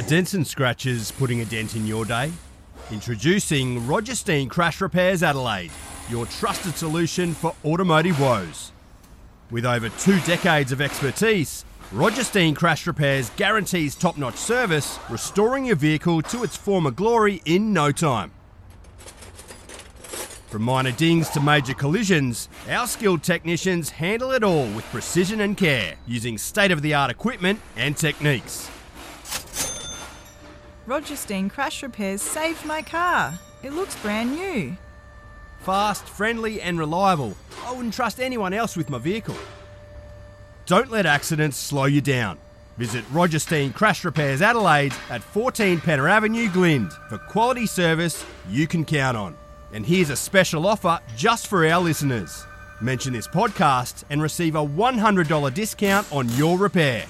Are dents and scratches putting a dent in your day? Introducing Roger Steen Crash Repairs Adelaide, your trusted solution for automotive woes. With over two decades of expertise, Roger Steen Crash Repairs guarantees top notch service, restoring your vehicle to its former glory in no time. From minor dings to major collisions, our skilled technicians handle it all with precision and care, using state of the art equipment and techniques. Roger Steen Crash Repairs saved my car. It looks brand new. Fast, friendly, and reliable. I wouldn't trust anyone else with my vehicle. Don't let accidents slow you down. Visit Roger Steen Crash Repairs Adelaide at 14 Penner Avenue, Glynde for quality service you can count on. And here's a special offer just for our listeners. Mention this podcast and receive a $100 discount on your repair.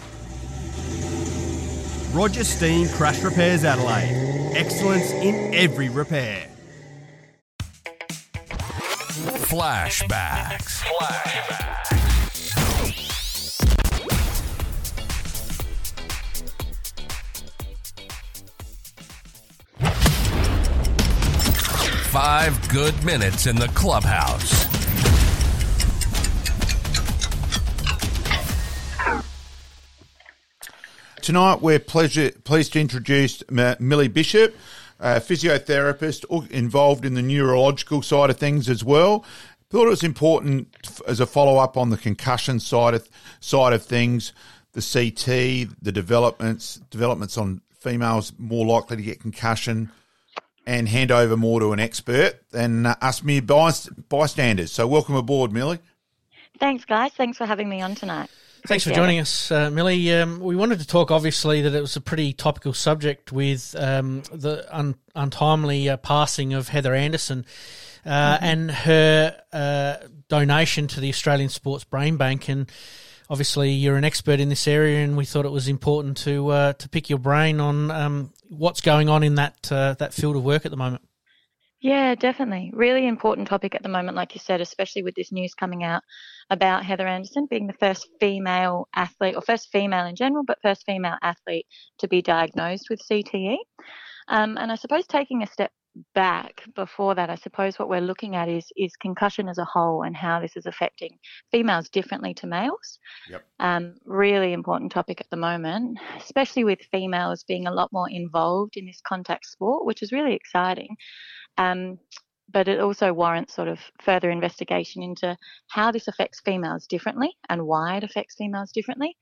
Roger Steen Crash Repairs Adelaide. Excellence in every repair. Flashbacks. Flashbacks. Five good minutes in the clubhouse. Tonight, we're pleasure, pleased to introduce Millie Bishop, a physiotherapist involved in the neurological side of things as well. Thought it was important as a follow up on the concussion side of side of things, the CT, the developments, developments on females more likely to get concussion, and hand over more to an expert than uh, us mere bys- bystanders. So, welcome aboard, Millie. Thanks, guys. Thanks for having me on tonight. Thanks for joining us, uh, Millie. Um, we wanted to talk, obviously, that it was a pretty topical subject with um, the un- untimely uh, passing of Heather Anderson uh, and her uh, donation to the Australian Sports Brain Bank. And obviously, you're an expert in this area, and we thought it was important to uh, to pick your brain on um, what's going on in that uh, that field of work at the moment. Yeah, definitely. Really important topic at the moment, like you said, especially with this news coming out about Heather Anderson being the first female athlete, or first female in general, but first female athlete to be diagnosed with CTE. Um, and I suppose taking a step back before that, I suppose what we're looking at is is concussion as a whole and how this is affecting females differently to males. Yep. Um, really important topic at the moment, especially with females being a lot more involved in this contact sport, which is really exciting. Um, but it also warrants sort of further investigation into how this affects females differently and why it affects females differently.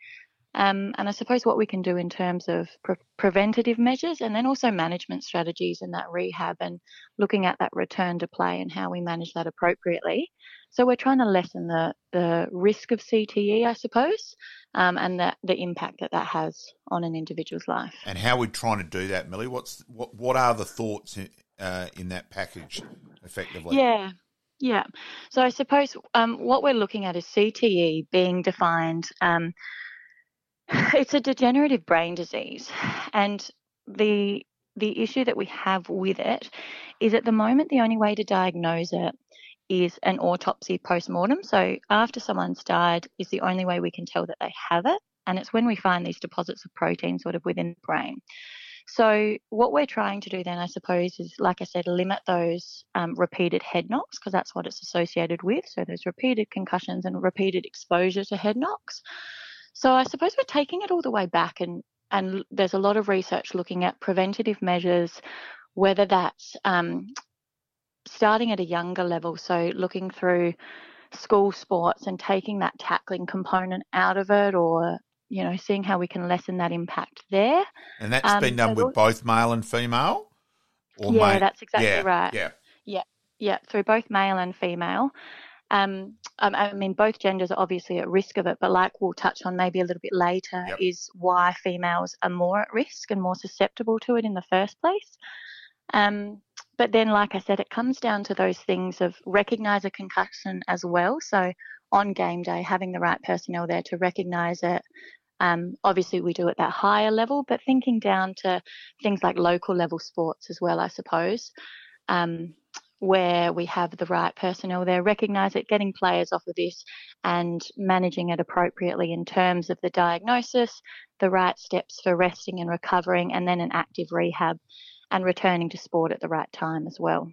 Um, and I suppose what we can do in terms of pre- preventative measures and then also management strategies and that rehab and looking at that return to play and how we manage that appropriately. So we're trying to lessen the, the risk of CTE, I suppose, um, and the, the impact that that has on an individual's life. And how we're we trying to do that, Millie? What's what? What are the thoughts uh, in that package, effectively? Yeah, yeah. So I suppose um, what we're looking at is CTE being defined. Um, it's a degenerative brain disease, and the the issue that we have with it is at the moment the only way to diagnose it is an autopsy post-mortem. So after someone's died is the only way we can tell that they have it, and it's when we find these deposits of protein sort of within the brain. So what we're trying to do then, I suppose, is like I said, limit those um, repeated head knocks because that's what it's associated with. So there's repeated concussions and repeated exposure to head knocks. So I suppose we're taking it all the way back, and and there's a lot of research looking at preventative measures, whether that's um, starting at a younger level, so looking through school sports and taking that tackling component out of it, or you know, seeing how we can lessen that impact there. And that's Um, been done so with both male and female? Or Yeah, ma- that's exactly yeah, right. Yeah. Yeah, yeah, through both male and female. Um, um, I mean, both genders are obviously at risk of it, but like we'll touch on maybe a little bit later, Yep. is why females are more at risk and more susceptible to it in the first place. Um, but then, like I said, it comes down to those things of recognise a concussion as well. So on game day, having the right personnel there to recognise it. Um, obviously, we do at that higher level, but thinking down to things like local level sports as well, I suppose. Um, where we have the right personnel there, recognise it, getting players off of this and managing it appropriately in terms of the diagnosis, the right steps for resting and recovering, and then an active rehab and returning to sport at the right time as well.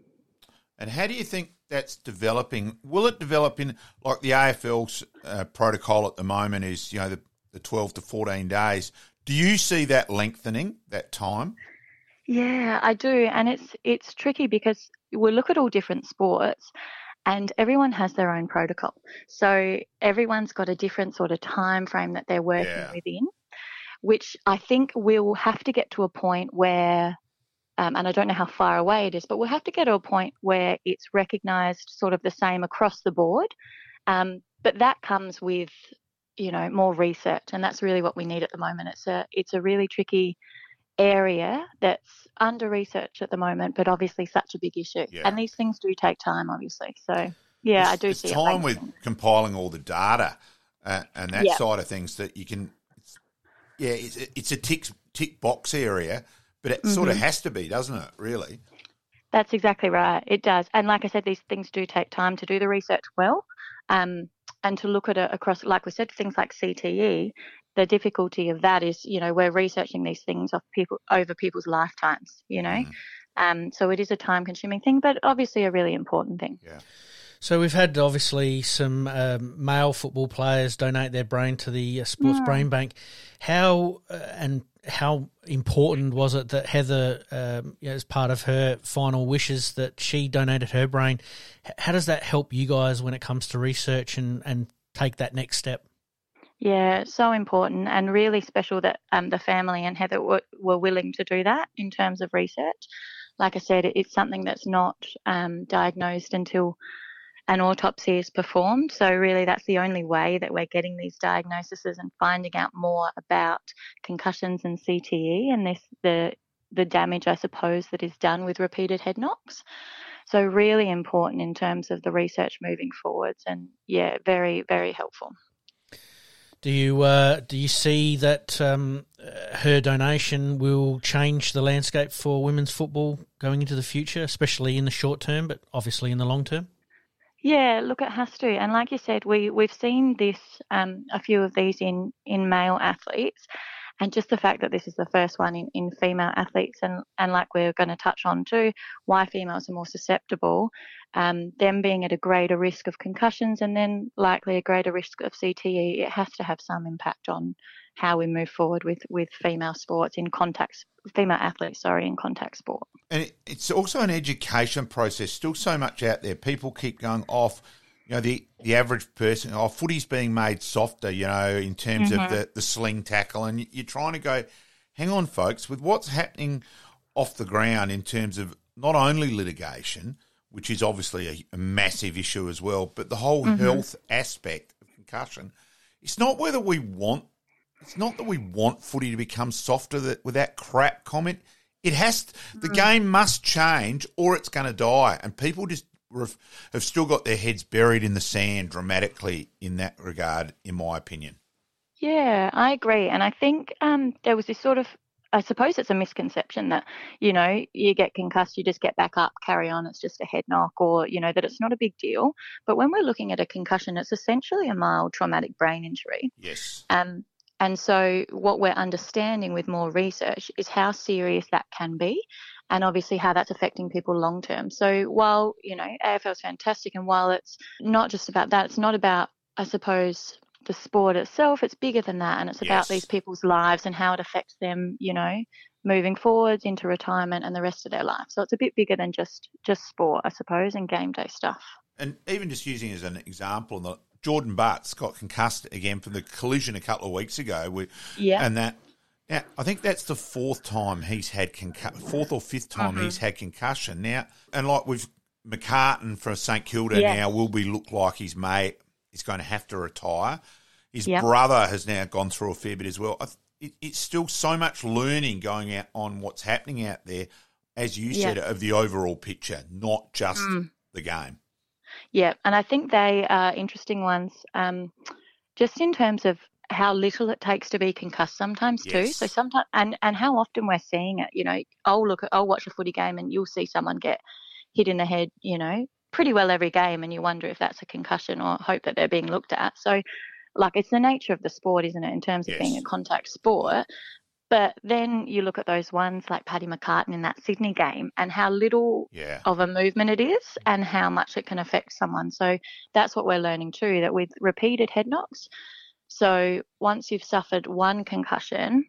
And how do you think that's developing? Will it develop in like the AFL's uh, protocol at the moment is you know the, the twelve to fourteen days? Do you see that lengthening that time? Yeah, I do, and it's it's tricky because we look at all different sports, and everyone has their own protocol. So everyone's got a different sort of time frame that they're working Yeah. within, which I think we'll have to get to a point where, um, and I don't know how far away it is, but we'll have to get to a point where it's recognised sort of the same across the board. Um, but that comes with, you know, more research, and that's really what we need at the moment. It's a it's a really tricky area that's under research at the moment, but obviously such a big issue. Yeah. And these things do take time, obviously. So yeah, I do it's see it time with compiling all the data uh, and that Yeah. side of things that you can. It's, yeah, it's, it's a tick tick box area, but it sort Mm-hmm. of has to be, doesn't it? Really? That's exactly right. It does. And like I said, these things do take time to do the research well. Um, and to look at it across, like we said, things like CTE, the difficulty of that is, you know, we're researching these things off people over people's lifetimes, you know. Um, so it is a time consuming thing, but obviously a really important thing. Yeah. So we've had obviously some um, male football players donate their brain to the uh, Sports Brain Bank. How uh, and how important was it that Heather, um, you know, as part of her final wishes, that she donated her brain? How does that help you guys when it comes to research and, and take that next step? Yeah, so important and really special that um, the family and Heather were, were willing to do that in terms of research. Like I said, it's something that's not um, diagnosed until an autopsy is performed. So, really, that's the only way that we're getting these diagnoses and finding out more about concussions and CTE and this the the damage, I suppose, that is done with repeated head knocks. So, really important in terms of the research moving forwards, and yeah, very very helpful. Do you uh, do you see that um, her donation will change the landscape for women's football going into the future, especially in the short term, but obviously in the long term? Yeah, look, it has to. And like you said, we we've seen this um, a few of these in in male athletes, and just the fact that this is the first one in, in female athletes, and and like we're going to touch on too, why females are more susceptible, um, them being at a greater risk of concussions, and then likely a greater risk of CTE. It has to have some impact on how we move forward with with female sports in contact female athletes, sorry, in contact sport. And it's also an education process. Still so much out there. People keep going off. You know, the, the average person, oh, footy's being made softer, you know, in terms of mm-hmm. the, the sling tackle. And you- you're trying to go, hang on, folks, with what's happening off the ground in terms of not only litigation, which is obviously a, a massive issue as well, but the whole mm-hmm. health aspect of concussion. It's not whether we want it's not that we want footy to become softer that, with that crap comment. It has the game must change or it's going to die, and people just ref, have still got their heads buried in the sand dramatically in that regard, in my opinion. Yeah, I agree. And I think um, there was this sort of, I suppose it's a misconception that, you know, you get concussed, you just get back up, carry on, it's just a head knock, or, you know, that it's not a big deal. But when we're looking at a concussion, it's essentially a mild traumatic brain injury. Yes, Um, and so, what we're understanding with more research is how serious that can be, and obviously how that's affecting people long term. So, while you know AFL is fantastic, and while it's not just about that, it's not about, I suppose, the sport itself. It's bigger than that, and it's Yes. about these people's lives and how it affects them. You know, moving forwards into retirement and the rest of their life. So it's a bit bigger than just just sport, I suppose, and game day stuff. and even just using as an example, the Jordan Butts got concussed again from the collision a couple of weeks ago. With, Yeah. and that. Now, I think that's the fourth time he's had concu- fourth or fifth time uh-huh. he's had concussion. Now, and like with McCartan for St Kilda Yeah. now will be look like his mate is going to have to retire. His Yep. brother has now gone through a fair bit as well. I It, it's still so much learning going out on what's happening out there, as you said, of the overall picture, not just mm. the game. Yeah, and I think they are interesting ones, um, just in terms of how little it takes to be concussed sometimes too. So sometimes, and and how often we're seeing it. You know, I'll look, at, I'll watch a footy game, and you'll see someone get, hit in the head, you know, pretty well every game, and you wonder if that's a concussion or hope that they're being looked at. So, like, it's the nature of the sport, isn't it, in terms of being a contact sport. But then you look at those ones like Paddy McCartan in that Sydney game and how little Yeah. of a movement it is and how much it can affect someone. So that's what we're learning too that with repeated head knocks, so once you've suffered one concussion,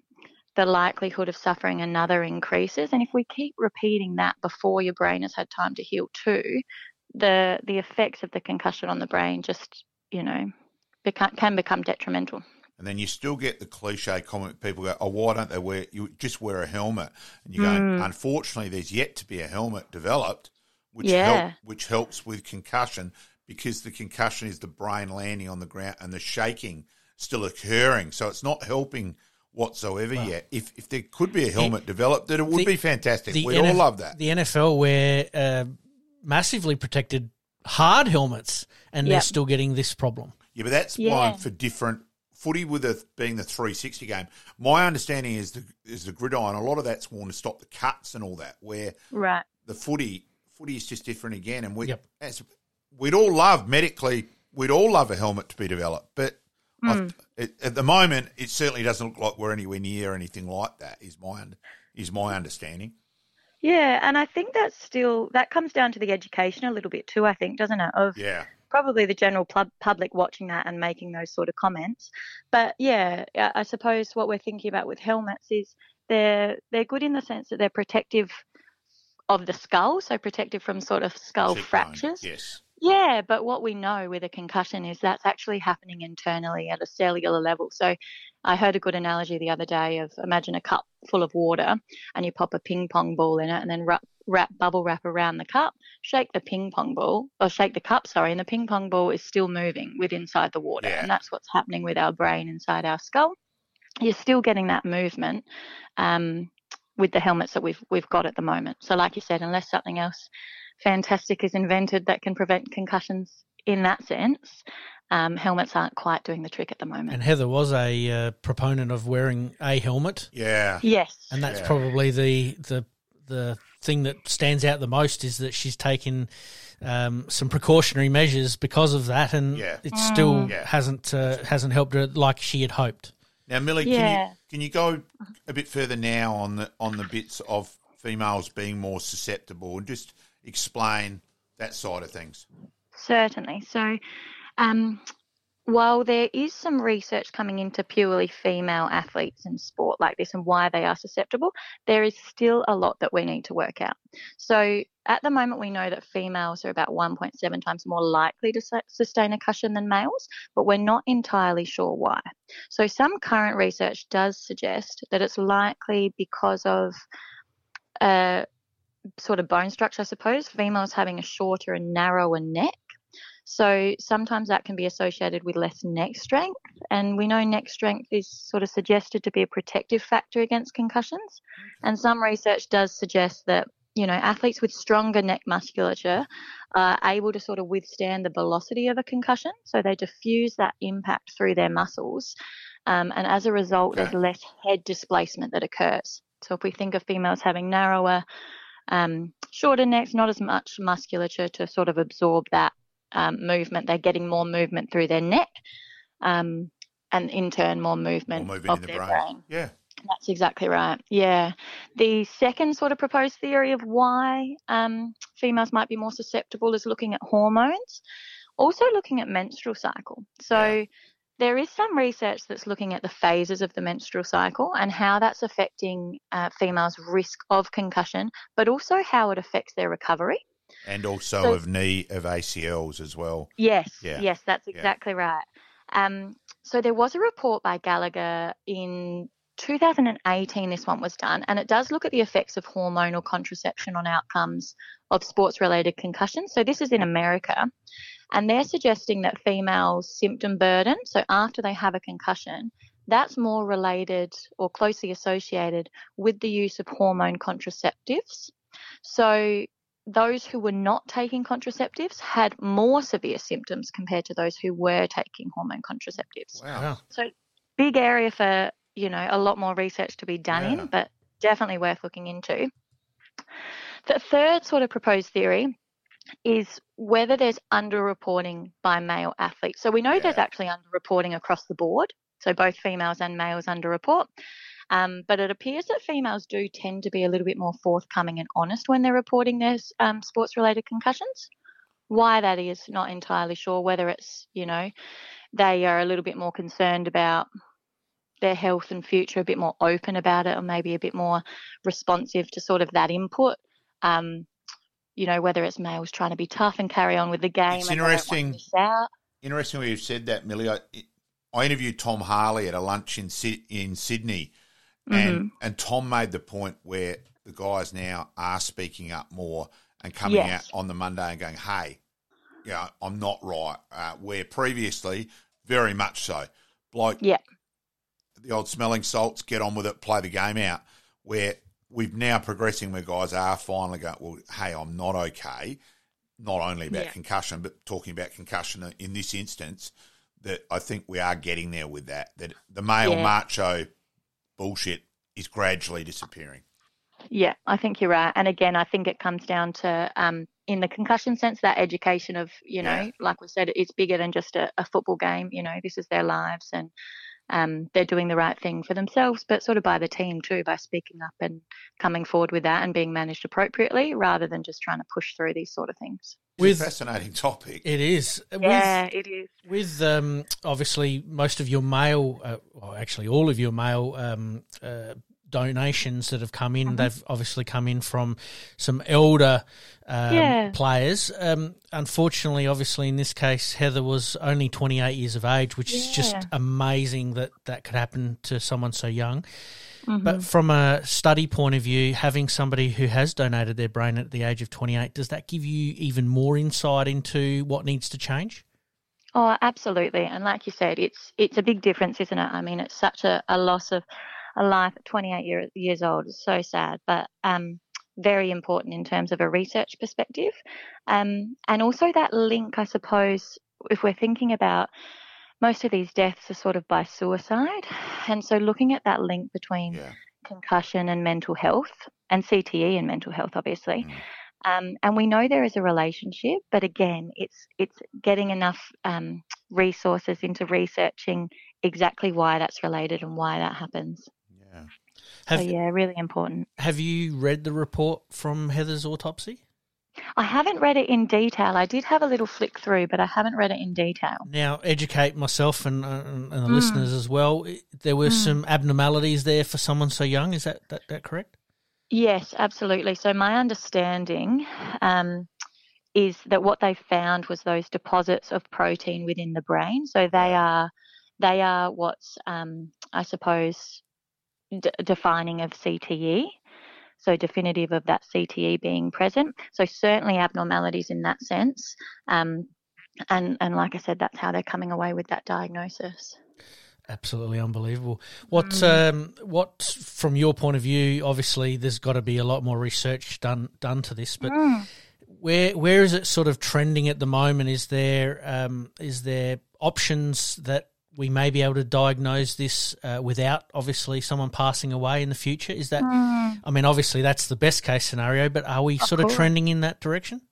the likelihood of suffering another increases. And if we keep repeating that before your brain has had time to heal too, the the effects of the concussion on the brain just, you know, become, can become detrimental. And then you still get the cliche comment people go, oh, why don't they wear, you just wear a helmet? And you go, Mm. unfortunately, there's yet to be a helmet developed, which, Yeah. help, which helps with concussion because the concussion is the brain landing on the ground and the shaking still occurring. So it's not helping whatsoever yet. If, if there could be a helmet developed, that it would the- be fantastic. We'd all love that. The NFL wear uh, massively protected hard helmets, and they're still getting this problem. Yeah, but that's Yeah. one for different footy with the being the 360 game. My understanding is the is the gridiron. A lot of that's worn to stop the cuts and all that. Where Right. the footy footy is just different again. And we Yep. as we'd all love medically, we'd all love a helmet to be developed, but. I, hmm. it, at the moment, it certainly doesn't look like we're anywhere near anything like that. Is my is my understanding? Yeah, and I think that's still that comes down to the education a little bit too, I think, doesn't it? Of Yeah, probably the general pub- public watching that and making those sort of comments. But yeah, I suppose what we're thinking about with helmets is they're they're good in the sense that they're protective of the skull, so protective from sort of skull Cheekbone, fractures. Yes, Yeah, but what we know with a concussion is that's actually happening internally at a cellular level. So I heard a good analogy the other day of imagine a cup full of water and you pop a ping pong ball in it and then wrap, wrap bubble wrap around the cup, shake the ping pong ball or shake the cup, sorry, and the ping pong ball is still moving with inside the water. Yeah. And that's what's happening with our brain inside our skull. You're still getting that movement um, with the helmets that we've we've got at the moment. So like you said, unless something else fantastic is invented that can prevent concussions in that sense, um, helmets aren't quite doing the trick at the moment. And Heather was a uh, proponent of wearing a helmet, yeah, yes. and that's Yeah. probably the the the thing that stands out the most is that she's taken um, some precautionary measures because of that, and Yeah. it still Yeah. hasn't uh, hasn't helped her like she had hoped. Now, Millie, can you can you go a bit further now on the on the bits of females being more susceptible and just explain that side of things? Certainly. So, um, while there is some research coming into purely female athletes in sport like this and why they are susceptible, there is still a lot that we need to work out. So, at the moment, we know that females are about 1.7 times more likely to sustain a concussion than males, but we're not entirely sure why. So, some current research does suggest that it's likely because of uh, sort of bone structure, I suppose, females having a shorter and narrower neck. So sometimes that can be associated with less neck strength. And we know neck strength is sort of suggested to be a protective factor against concussions. And some research does suggest that, you know, athletes with stronger neck musculature are able to sort of withstand the velocity of a concussion. So they diffuse that impact through their muscles. Um, and as a result, there's less head displacement that occurs. So if we think of females having narrower, um, shorter necks, not as much musculature to sort of absorb that um, movement. They're getting more movement through their neck, um, and in turn, more Or movement moving of their brain. brain. Yeah. That's exactly right. Yeah. The second sort of proposed theory of why um, females might be more susceptible is looking at hormones, also looking at menstrual cycle. So Yeah. There is some research that's looking at the phases of the menstrual cycle and how that's affecting uh, females' risk of concussion, but also how it affects their recovery. And also So- of knee of ACLs as well. Yes, Yeah. yes, that's Yeah. exactly right. Um, so there was a report by Gallagher in 2018, this one was done, and it does look at the effects of hormonal contraception on outcomes of sports related concussions. So this is in America, and they're suggesting that females' symptom burden, so after they have a concussion, that's more related or closely associated with the use of hormone contraceptives. So those who were not taking contraceptives had more severe symptoms compared to those who were taking hormone contraceptives. Wow. So big area for, you know, a lot more research to be done Yeah. in, but definitely worth looking into. the third sort of proposed theory is whether there's underreporting by male athletes. So we know there's actually underreporting across the board. So both females and males underreport. Um, but it appears that females do tend to be a little bit more forthcoming and honest when they're reporting their um, sports related concussions. Why that is, not entirely sure. Whether it's, you know, they are a little bit more concerned about their health and future, a bit more open about it, or maybe a bit more responsive to sort of that input. Um, you know, whether it's males trying to be tough and carry on with the game. It's and they don't want to interesting. Interesting you've said that, Millie. I, I interviewed Tom Harley at a lunch in in Sydney, and Mm-hmm. and Tom made the point where the guys now are speaking up more and coming Yes. out on the Monday and going, "Hey, yeah, I'm not right." Uh, where previously, very much so, like Yeah. the old smelling salts, get on with it, play the game out. Where we've now progressing where guys are finally going, well, hey, I'm not okay. Not only about Yeah. concussion, but talking about concussion in this instance, that I think we are getting there with that. That the male Yeah. macho bullshit is gradually disappearing. Yeah, I think you're right. And again, I think it comes down to, um, in the concussion sense, that education of, you know, Yeah. like we said, it's bigger than just a, a football game. You know, this is their lives and um, they're doing the right thing for themselves, but sort of by the team too, by speaking up and coming forward with that and being managed appropriately rather than just trying to push through these sort of things. It's With a fascinating topic. it is Yeah, with it is. with um, obviously most of your male, uh, well, actually all of your male um, uh, donations that have come Mm-hmm. in, they've obviously come in from some elder um, Yeah. players. Um, unfortunately, obviously in this case, Heather was only 28 years of age, which is just amazing that that could happen to someone so young. Mm-hmm. But from a study point of view, having somebody who has donated their brain at the age of 28, does that give you even more insight into what needs to change? Oh, absolutely. And like you said, it's it's a big difference, isn't it? I mean, it's such a, a loss of a life at 28 year, years old. It's so sad, but um, very important in terms of a research perspective. Um, and also that link, I suppose, if we're thinking about most of these deaths are sort of by suicide. And so looking at that link between Yeah. concussion and mental health and CTE and mental health, obviously. Mm. Um, and we know there is a relationship, but again, it's it's getting enough um, resources into researching exactly why that's related and why that happens. Yeah. Have, so yeah, really important. have you read the report from Heather's autopsy? I haven't read it in detail. I did have a little flick through, but I haven't read it in detail. Now, educate myself and, uh, and the Mm. listeners as well. There were some abnormalities there for someone so young. Is that, that, that correct? Yes, absolutely. So my understanding um, is that what they found was those deposits of protein within the brain. So they are they are what's um, I suppose d- defining of CTE. So definitive of that CTE being present. So certainly abnormalities in that sense. Um, and and like I said, that's how they're coming away with that diagnosis. Absolutely unbelievable. What Mm. um, what from your point of view? Obviously, there's got to be a lot more research done done to this. But Mm. where where is it sort of trending at the moment? Is there um, is there options that we may be able to diagnose this uh, without obviously someone passing away in the future? Is that I mean, obviously that's the best case scenario, but are we sort of trending in that direction?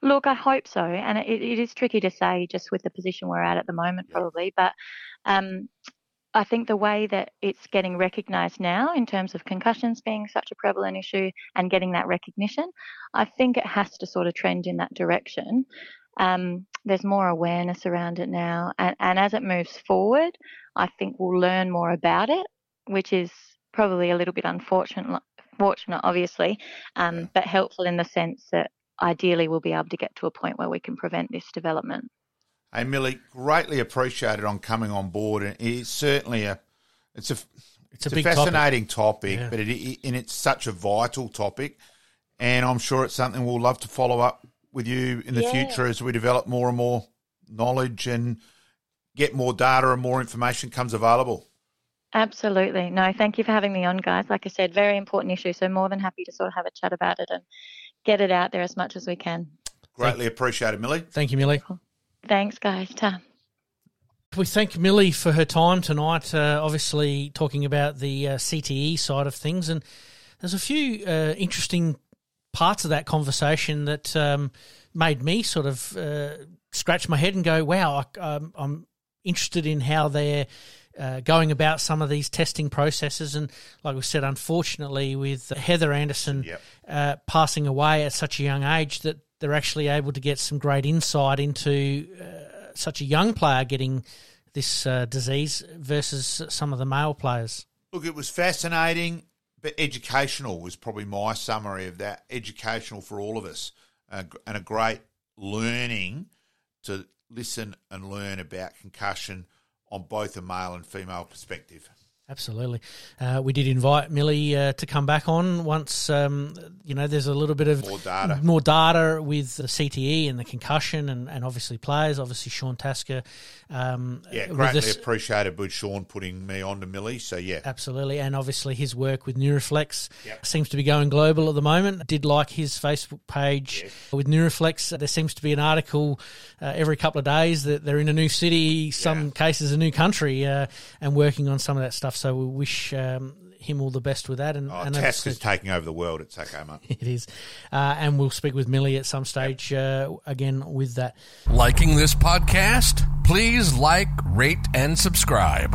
Look, I hope so, and it, it is tricky to say just with the position we're at at the moment, probably. But um, I think the way that it's getting recognised now, in terms of concussions being such a prevalent issue and getting that recognition, I think it has to sort of trend in that direction. Um, there's more awareness around it now, and, and as it moves forward, I think we'll learn more about it, which is probably a little bit unfortunate, fortunate, obviously, um, but helpful in the sense that ideally we'll be able to get to a point where we can prevent this development. Hey Millie, greatly appreciated on coming on board, and it's certainly a it's a It's a it's a big fascinating topic, Yeah. but it, it and it's such a vital topic, and I'm sure it's something we'll love to follow up with you in the Yeah. future as we develop more and more knowledge and get more data and more information comes available. Absolutely. No, thank you for having me on, guys. Like I said, very important issue. So more than happy to sort of have a chat about it and get it out there as much as we can. Greatly appreciated, Millie. Thank you, Millie. Thanks, guys. Ta. We thank Millie for her time tonight. Uh, obviously, talking about the uh, CTE side of things, and there's a few uh, interesting parts of that conversation that um, made me sort of uh, scratch my head and go, "Wow, I, um, I'm interested in how they're." Uh, going about some of these testing processes, and like we said, unfortunately, with Heather Anderson Yep. uh, passing away at such a young age, that they're actually able to get some great insight into uh, such a young player getting this uh, disease versus some of the male players. Look, it was fascinating, but educational was probably my summary of that. Educational for all of us, uh, and a great learning to listen and learn about concussion on both a male and female perspective. Absolutely. Uh, we did invite Millie uh, to come back on once, um, you know, there's a little bit of More data. more data with the CTE and the concussion and, and obviously players, obviously Sean Tasker. Um, Yeah, greatly this- appreciated with Sean putting me on to Millie. So yeah, Absolutely, and obviously his work with Neuroflex Yep. seems to be going global at the moment. Did like his Facebook page with Neuroflex. There seems to be an article uh, every couple of days that they're in a new city, some Yeah. cases a new country, uh, and working on some of that stuff. So we wish um, him all the best with that. And, oh, and Tasker's taking over the world at Sakoma. it is, uh, and we'll speak with Millie at some stage uh, again with that. Liking this podcast? Please like, rate, and subscribe.